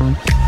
Thank you.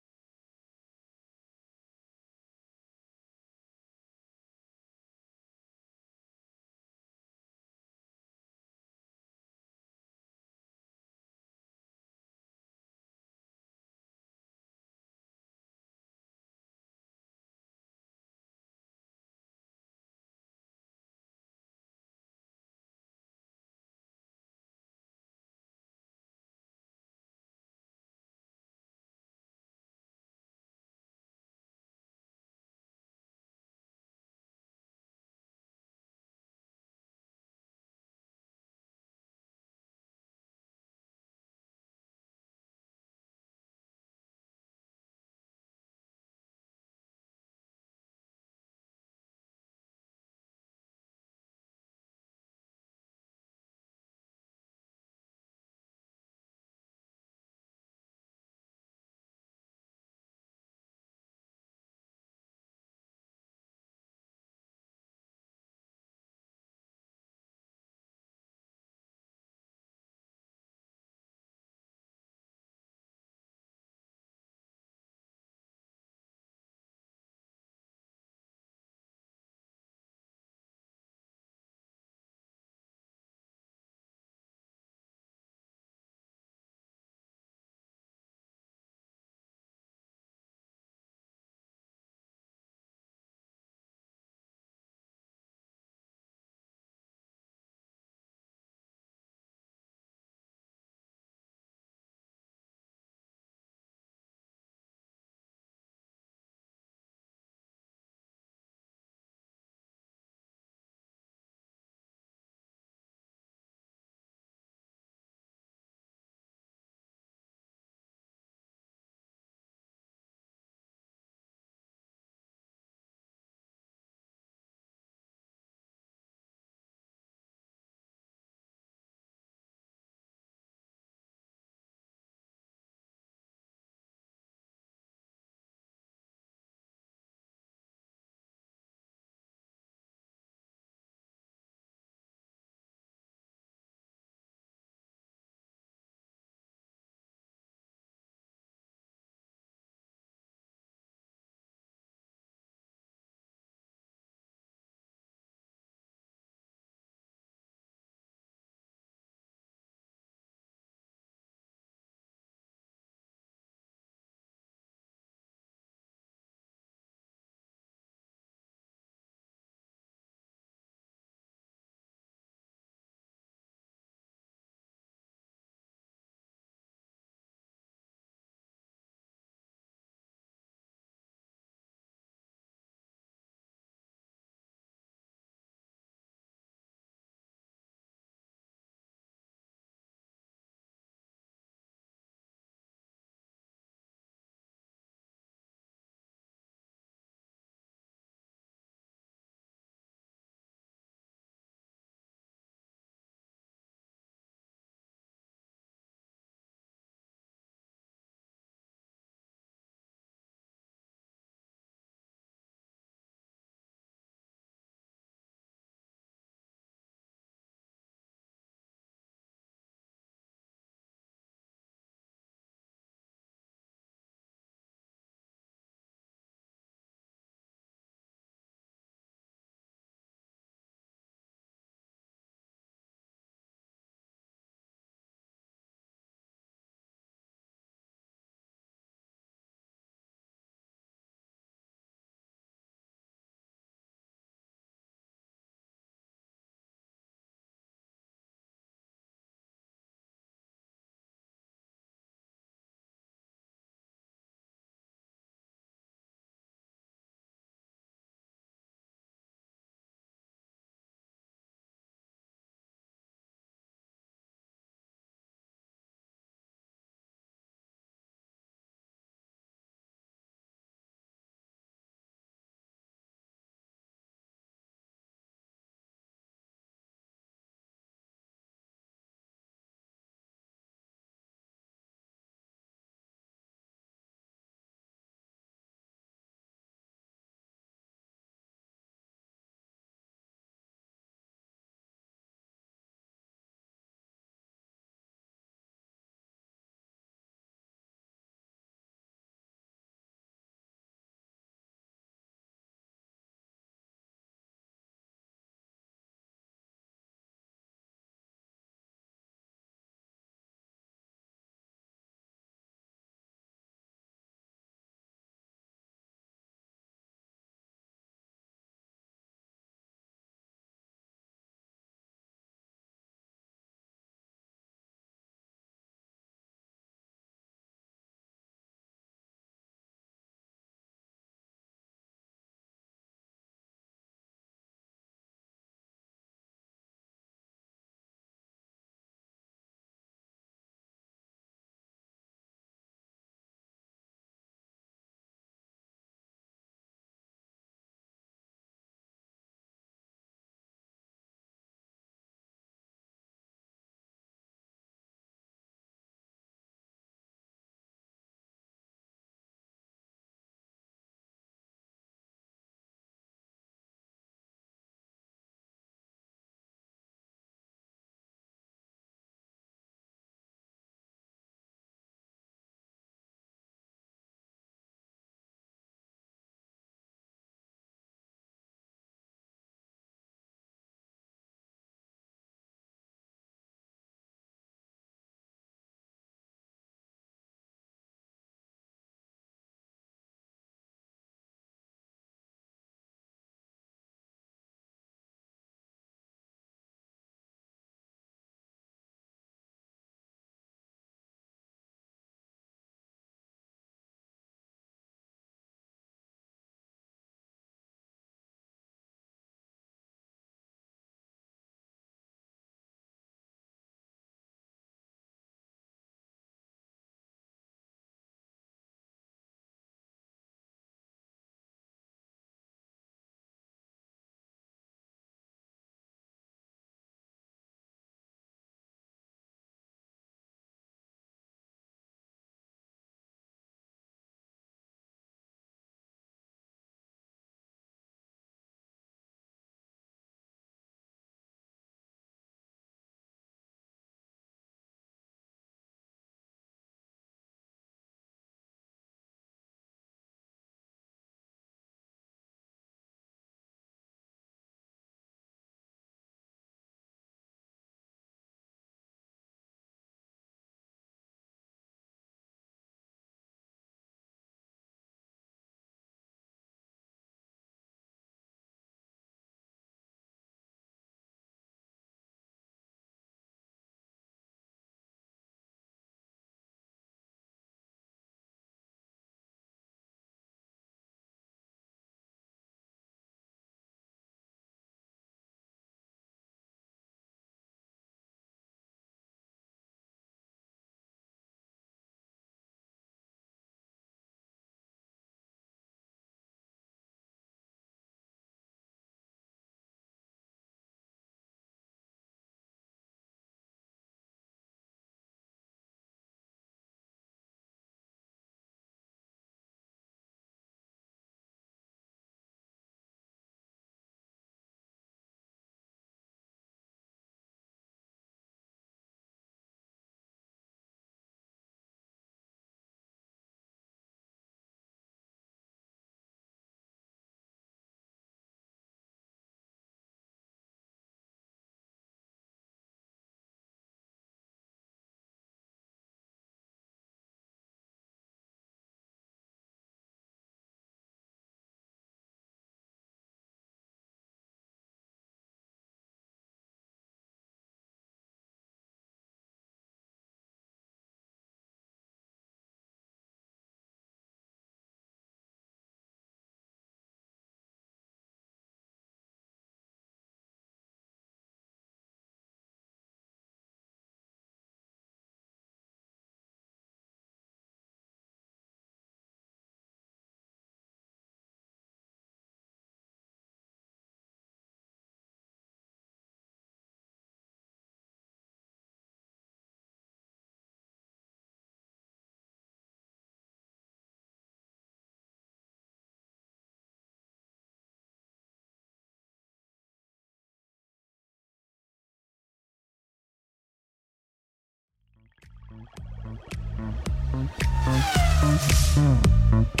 Música